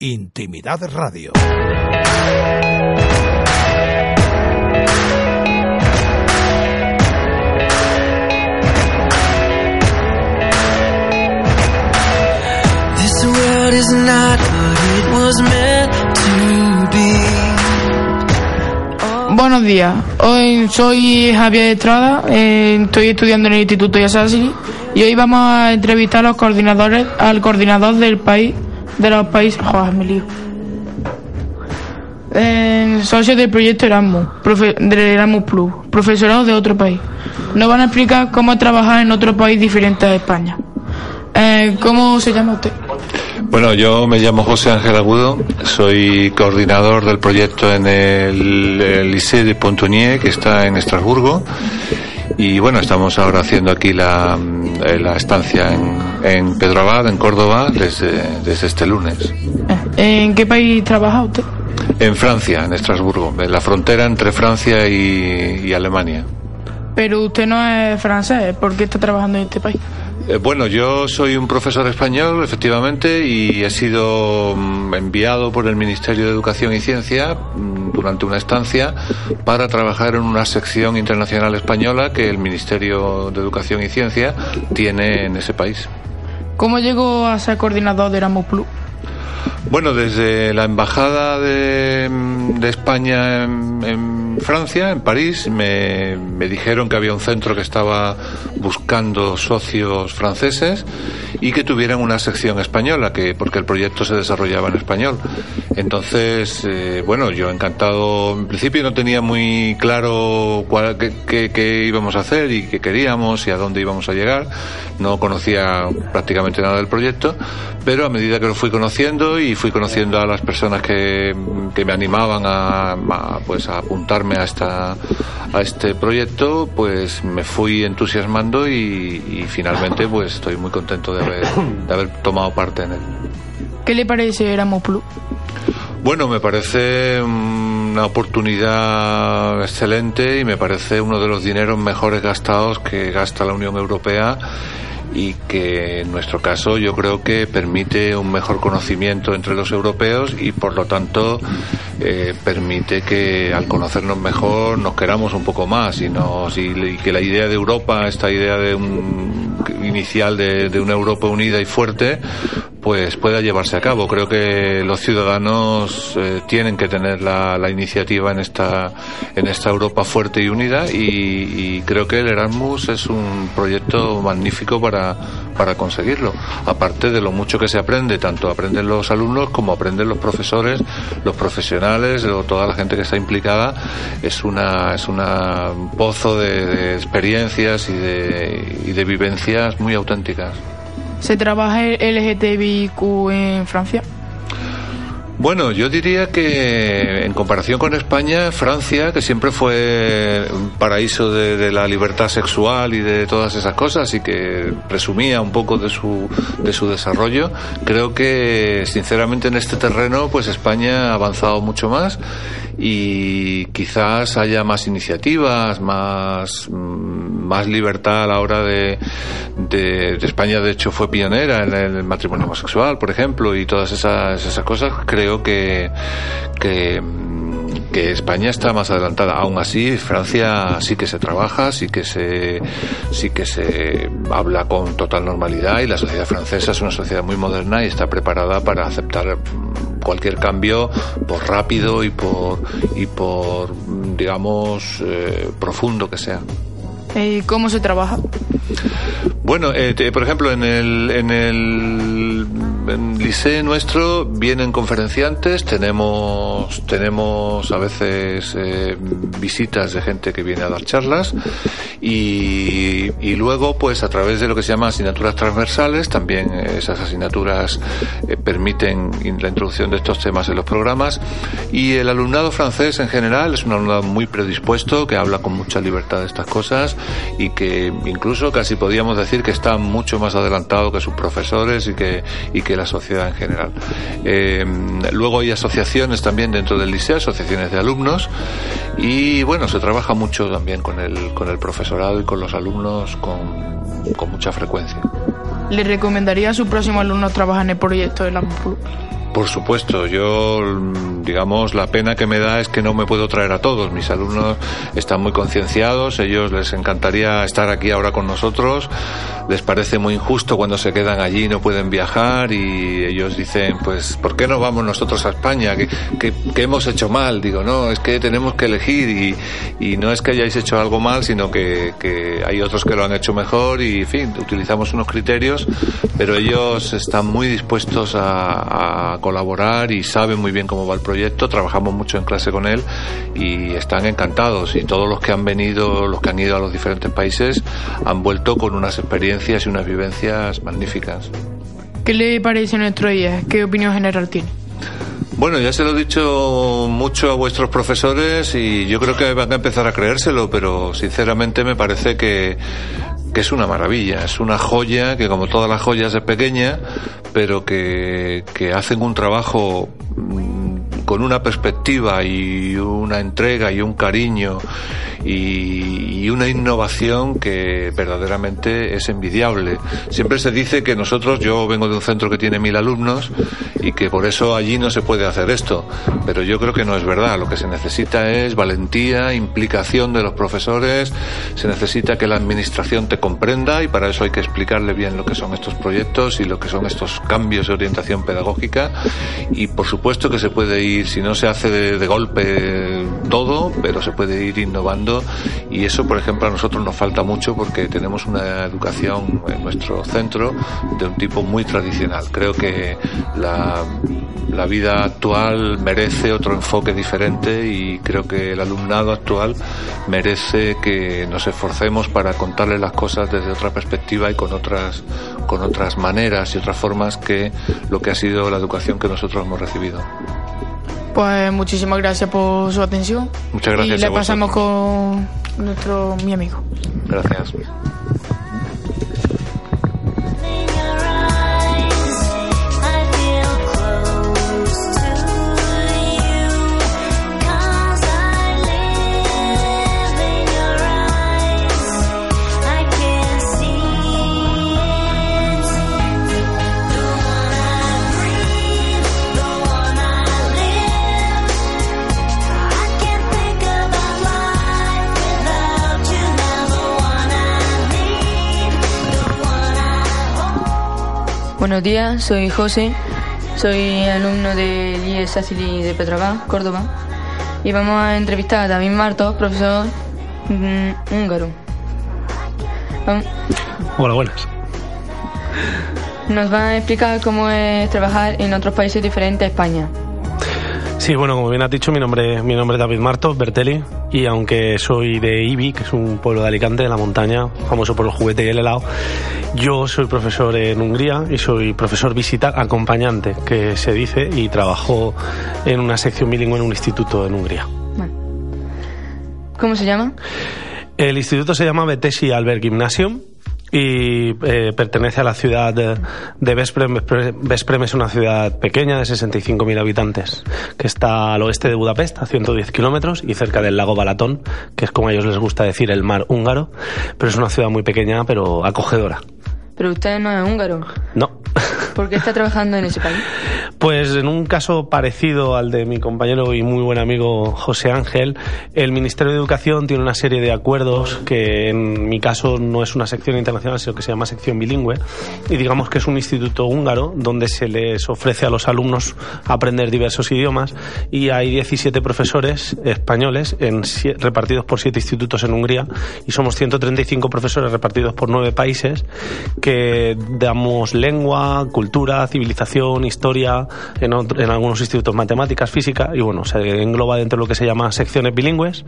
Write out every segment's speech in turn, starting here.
Intimidad Radio. This world is not what it was meant to be. Buenos días, hoy soy Javier Estrada, eh, estoy estudiando en el Instituto Yasasi y hoy vamos a entrevistar a los coordinadores, al coordinador del país, de los países, joder, me lío. Eh, socio del proyecto Erasmus, profe- del Erasmus Plus, profesorado de otro país. Nos van a explicar cómo trabajar en otro país diferente a España. Eh, ¿Cómo se llama usted? Bueno, yo me llamo José Ángel Agudo, soy coordinador del proyecto en el, el de Pontonnier, que está en Estrasburgo. Y bueno, estamos ahora haciendo aquí la, eh, la estancia en, en Pedro Abad, en Córdoba, desde, desde este lunes. Eh, ¿En qué país trabaja usted? En Francia, en Estrasburgo, en la frontera entre Francia y, y Alemania. Pero usted no es francés, ¿por qué está trabajando en este país? Eh, Bueno, yo soy un profesor español, efectivamente, y he sido mm, enviado por el Ministerio de Educación y Ciencia mm, durante una estancia para trabajar en una sección internacional española que el Ministerio de Educación y Ciencia tiene en ese país. ¿Cómo llegó a ser coordinador de Erasmus Plus? Bueno, desde la Embajada de, de España en, Francia, en París, me, dijeron que había un centro que estaba buscando socios franceses y que tuvieran una sección española, que porque el proyecto se desarrollaba en español. Entonces, eh, bueno, yo encantado. En principio no tenía muy claro qué- qué íbamos a hacer y qué queríamos y a dónde íbamos a llegar. No conocía prácticamente nada del proyecto, pero a medida que lo fui conociendo y fui conociendo a las personas que, que me animaban a, a, pues a apuntarme a esta a este proyecto, pues me fui entusiasmando y, y finalmente pues estoy muy contento de haber, de haber tomado parte en él. ¿Qué le parece Erasmus Plus? Bueno, me parece una oportunidad excelente y me parece uno de los dineros mejores gastados que gasta la Unión Europea y que en nuestro caso yo creo que permite un mejor conocimiento entre los europeos y por lo tanto eh, permite que al conocernos mejor nos queramos un poco más y, nos, y, que la idea de Europa, esta idea de un inicial de, de una Europa unida y fuerte, pues pueda llevarse a cabo. Creo que los ciudadanos eh, tienen que tener la, la iniciativa en esta en esta Europa fuerte y unida y, y creo que el Erasmus es un proyecto magnífico para para conseguirlo. Aparte de lo mucho que se aprende, tanto aprenden los alumnos como aprenden los profesores, los profesionales, o toda la gente que está implicada, es una es una un pozo de, de experiencias y de, y de vivencias muy auténticas. ¿Se trabaja el LGTBIQ en Francia? Bueno, yo diría que en comparación con España, Francia, que siempre fue un paraíso de, de la libertad sexual y de todas esas cosas y que presumía un poco de su, de su desarrollo, creo que sinceramente en este terreno pues España ha avanzado mucho más y quizás haya más iniciativas, más, más libertad a la hora de, de, España de hecho fue pionera en el matrimonio homosexual, por ejemplo, y todas esas, esas cosas, creo que, que, que España está más adelantada. Aún así, Francia sí que se trabaja, sí que se, sí que se habla con total normalidad y la sociedad francesa es una sociedad muy moderna y está preparada para aceptar cualquier cambio por rápido y por, y por digamos, eh, profundo que sea. ¿Y cómo se trabaja? Bueno, eh, te- por ejemplo, en el, en el en liceo nuestro vienen conferenciantes, tenemos, tenemos a veces eh, visitas de gente que viene a dar charlas y, y luego, pues a través de lo que se llama asignaturas transversales, también esas asignaturas eh, permiten la introducción de estos temas en los programas. Y el alumnado francés en general es un alumnado muy predispuesto, que habla con mucha libertad de estas cosas y que incluso casi podríamos decir que está mucho más adelantado que sus profesores y que, y que la sociedad en general. Eh, luego hay asociaciones también dentro del liceo, asociaciones de alumnos y bueno, se trabaja mucho también con el, con el profesorado y con los alumnos con, con mucha frecuencia. ¿Le recomendaría a su próximo alumno trabajar en el proyecto de la? Por supuesto, yo, digamos, la pena que me da es que no me puedo traer a todos. Mis alumnos están muy concienciados, ellos les encantaría estar aquí ahora con nosotros. Les parece muy injusto cuando se quedan allí y no pueden viajar y ellos dicen, pues, ¿por qué no vamos nosotros a España? ¿Qué, hemos hecho mal? Digo, no, es que tenemos que elegir y, y no es que hayáis hecho algo mal, sino que, que hay otros que lo han hecho mejor y, en fin, utilizamos unos criterios, pero ellos están muy dispuestos a, a colaborar y saben muy bien cómo va el proyecto. Trabajamos mucho en clase con él y están encantados. Y todos los que han venido, los que han ido a los diferentes países, han vuelto con unas experiencias y unas vivencias magníficas. ¿Qué le parece nuestro día? ¿Qué opinión general tiene? Bueno, ya se lo he dicho mucho a vuestros profesores y yo creo que van a empezar a creérselo, pero sinceramente me parece que que es una maravilla, es una joya que como todas las joyas es pequeña, pero que, que hacen un trabajo con una perspectiva y una entrega y un cariño y, una innovación que verdaderamente es envidiable. Siempre se dice que nosotros, yo vengo de un centro que tiene mil alumnos y que por eso allí no se puede hacer esto, pero yo creo que no es verdad. Lo que se necesita es valentía, implicación de los profesores, se necesita que la administración te comprenda y para eso hay que explicarle bien lo que son estos proyectos y lo que son estos cambios de orientación pedagógica y por supuesto que se puede ir, si no se hace de golpe todo, pero se puede ir innovando y eso, por ejemplo, a nosotros nos falta mucho porque tenemos una educación en nuestro centro de un tipo muy tradicional. Creo que la, la vida actual merece otro enfoque diferente y creo que el alumnado actual merece que nos esforcemos para contarle las cosas desde otra perspectiva y con otras, con otras maneras y otras formas que lo que ha sido la educación que nosotros hemos recibido. Pues muchísimas gracias por su atención. Muchas gracias. Y le pasamos con nuestro mi amigo. Gracias. Buenos días, soy José, soy alumno del IES Sacili de Petrobras, Córdoba, y vamos a entrevistar a David Martos, profesor mm, húngaro. Hola, buenas. Nos va a explicar cómo es trabajar en otros países diferentes a España. Sí, bueno, como bien has dicho, mi nombre, mi nombre es David Martos, Bertelli, y aunque soy de Ibi, que es un pueblo de Alicante, de la montaña, famoso por el juguete y el helado, yo soy profesor en Hungría y soy profesor visitar acompañante, que se dice, y trabajo en una sección bilingüe en un instituto en Hungría. ¿Cómo se llama? El instituto se llama Betesi Albert Gymnasium y eh, pertenece a la ciudad de, de Vesprem. es una ciudad pequeña de 65.000 habitantes que está al oeste de Budapest, a 110 kilómetros y cerca del lago Balatón, que es como a ellos les gusta decir el mar húngaro, pero es una ciudad muy pequeña pero acogedora. Pero usted no es húngaro. No. ¿Por qué está trabajando en ese país? Pues en un caso parecido al de mi compañero y muy buen amigo José Ángel, el Ministerio de Educación tiene una serie de acuerdos que en mi caso no es una sección internacional, sino que se llama sección bilingüe, y digamos que es un instituto húngaro donde se les ofrece a los alumnos aprender diversos idiomas y hay 17 profesores españoles repartidos por siete institutos en Hungría y somos 135 profesores repartidos por nueve países que damos lengua, cultura, civilización, historia, en, algunos institutos matemáticas, física, y bueno, se engloba dentro de lo que se llama secciones bilingües,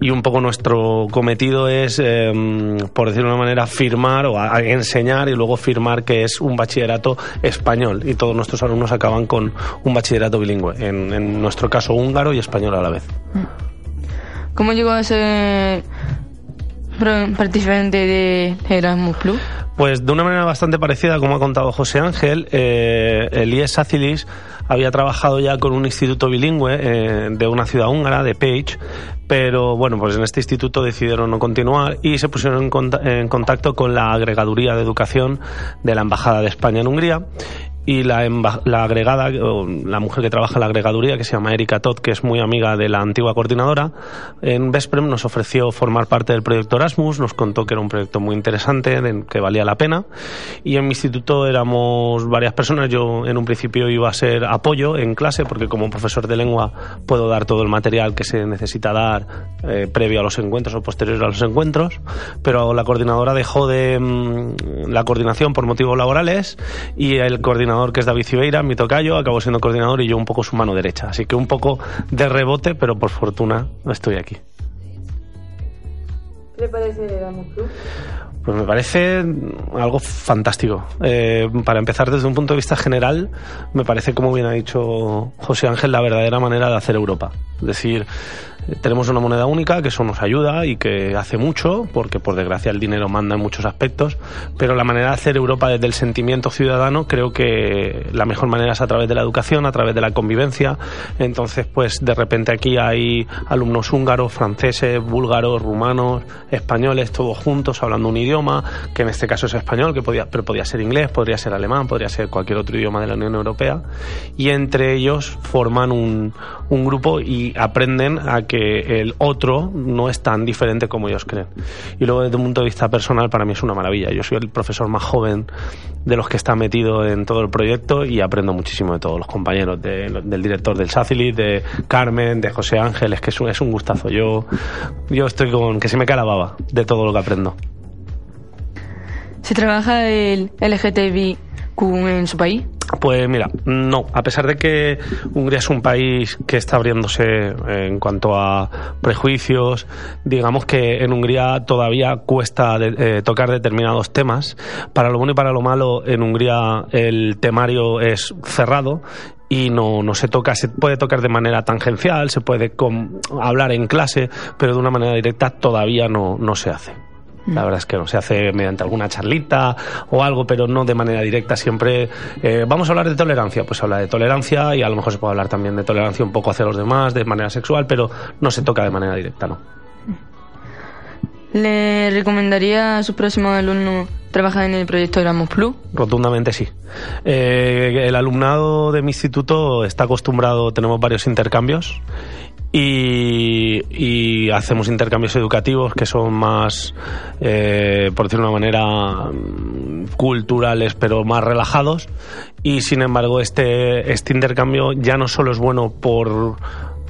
y un poco nuestro cometido es, em, por decirlo de una manera, firmar o enseñar y luego firmar que es un bachillerato español, y todos nuestros alumnos acaban con un bachillerato bilingüe, en, en nuestro caso húngaro y español a la vez. ¿Cómo llegó a ser participante de Erasmus Plus? Pues de una manera bastante parecida, como ha contado José Ángel, eh, Elías Sacilis había trabajado ya con un instituto bilingüe eh, de una ciudad húngara, de Page, pero bueno, pues en este instituto decidieron no continuar y se pusieron en, contacto con la agregaduría de educación de la Embajada de España en Hungría y la, la agregada, la mujer que trabaja en la agregaduría, que se llama Erika Todd, que es muy amiga de la antigua coordinadora, en Vesprem nos ofreció formar parte del proyecto Erasmus, nos contó que era un proyecto muy interesante, que valía la pena, y en mi instituto éramos varias personas, yo en un principio iba a ser apoyo en clase, porque como profesor de lengua puedo dar todo el material que se necesita dar eh, previo a los encuentros o posterior a los encuentros, pero la coordinadora dejó de mm, la coordinación por motivos laborales y el coordinador que es David Cibeira, mi tocayo, acabó siendo coordinador y yo un poco su mano derecha. Así que un poco de rebote, pero por fortuna estoy aquí. ¿Qué le parece el Erasmus Plus? Pues me parece algo fantástico. Eh, para empezar, desde un punto de vista general, me parece, como bien ha dicho José Ángel, la verdadera manera de hacer Europa. Decir, tenemos una moneda única que eso nos ayuda y que hace mucho, porque por desgracia el dinero manda en muchos aspectos, pero la manera de hacer Europa desde el sentimiento ciudadano creo que la mejor manera es a través de la educación, a través de la convivencia. Entonces, pues de repente aquí hay alumnos húngaros, franceses, búlgaros, rumanos, españoles, todos juntos hablando un idioma, que en este caso es español, que podía, pero podía ser inglés, podría ser alemán, podría ser cualquier otro idioma de la Unión Europea, y entre ellos forman un, un grupo y aprenden a que el otro no es tan diferente como ellos creen. Y luego desde un punto de vista personal para mí es una maravilla. Yo soy el profesor más joven de los que está metido en todo el proyecto y aprendo muchísimo de todos los compañeros, del director del SACILI, de Carmen, de José Ángel, es que es un, es un gustazo. Yo, yo estoy con que se me cae la baba de todo lo que aprendo. ¿Se trabaja el LGTBQ en su país? Pues mira, no. A pesar de que Hungría es un país que está abriéndose en cuanto a prejuicios, digamos que en Hungría todavía cuesta eh, tocar determinados temas. Para lo bueno y para lo malo, en Hungría el temario es cerrado y no, no se toca, se puede tocar de manera tangencial, se puede hablar en clase, pero de una manera directa todavía no, no se hace. La verdad es que no se hace mediante alguna charlita o algo, pero no de manera directa. Siempre eh, vamos a hablar de tolerancia, pues se habla de tolerancia y a lo mejor se puede hablar también de tolerancia un poco hacia los demás, de manera sexual, pero no se toca de manera directa, ¿no? ¿Le recomendaría a su próximo alumno trabajar en el proyecto Erasmus Plus? Rotundamente sí. Eh, el alumnado de mi instituto está acostumbrado, tenemos varios intercambios y, hacemos intercambios educativos que son más, eh, por decirlo de una manera, mm, culturales pero más relajados. Y sin embargo este, este intercambio ya no solo es bueno por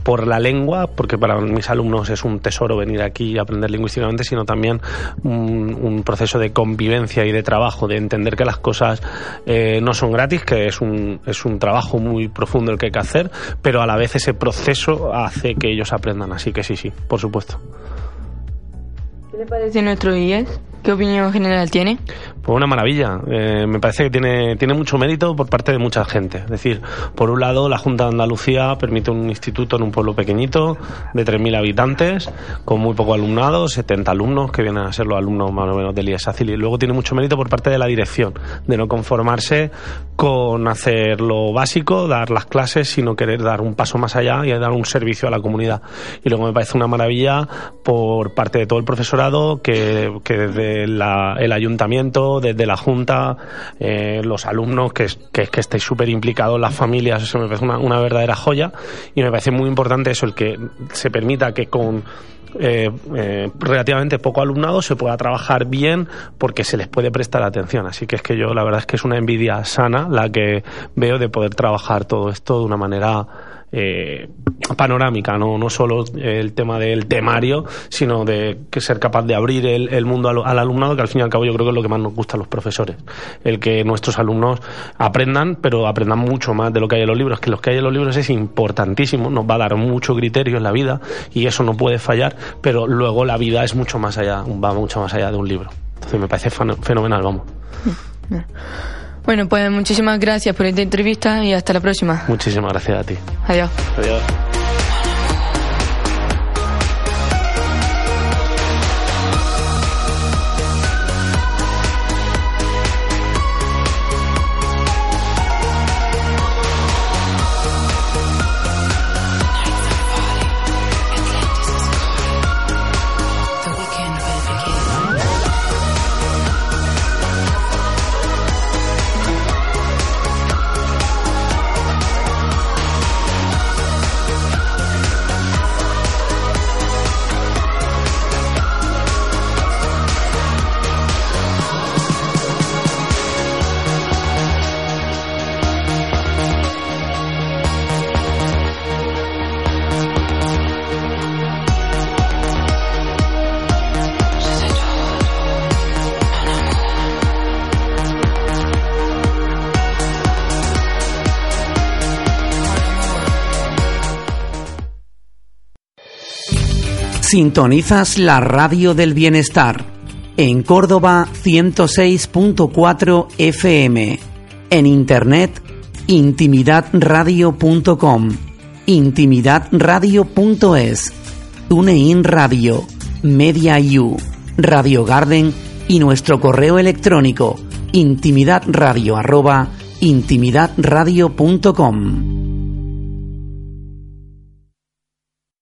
por la lengua, porque para mis alumnos es un tesoro venir aquí y aprender lingüísticamente, sino también un, proceso de convivencia y de trabajo, de entender que las cosas eh, no son gratis, que es un, es un trabajo muy profundo el que hay que hacer, pero a la vez ese proceso hace que ellos aprendan. Así que sí, sí, por supuesto. ¿Qué le parece nuestro IES? ¿Qué opinión general tiene? Pues una maravilla. Eh, me parece que tiene, tiene mucho mérito por parte de mucha gente. Es decir, por un lado, la Junta de Andalucía permite un instituto en un pueblo pequeñito de 3.000 habitantes, con muy poco alumnado, 70 alumnos, que vienen a ser los alumnos más o menos del IESACIL. Y luego tiene mucho mérito por parte de la dirección, de no conformarse con hacer lo básico, dar las clases, sino querer dar un paso más allá y dar un servicio a la comunidad. Y luego me parece una maravilla por parte de todo el profesorado que, desde el ayuntamiento, desde la Junta, eh, los alumnos, que, que, que estéis súper implicados, las familias, eso me parece una, una verdadera joya y me parece muy importante eso, el que se permita que con eh, eh, relativamente poco alumnado se pueda trabajar bien porque se les puede prestar atención. Así que es que yo la verdad es que es una envidia sana la que veo de poder trabajar todo esto de una manera eh, panorámica, ¿no? no solo el tema del temario, sino de que ser capaz de abrir el, mundo al, alumnado, que al fin y al cabo yo creo que es lo que más nos gusta a los profesores. El que nuestros alumnos aprendan, pero aprendan mucho más de lo que hay en los libros, que lo que hay en los libros es importantísimo, nos va a dar mucho criterio en la vida y eso no puede fallar, pero luego la vida es mucho más allá, va mucho más allá de un libro. Entonces me parece fenomenal, vamos. Bueno, pues muchísimas gracias por esta entrevista y hasta la próxima. Muchísimas gracias a ti. Adiós. Adiós. Sintonizas la radio del bienestar en Córdoba 106.4 FM. En internet intimidadradio.com, intimidadradio.es, TuneIn Radio, Media U, Radio Garden y nuestro correo electrónico intimidadradio intimidadradio.com.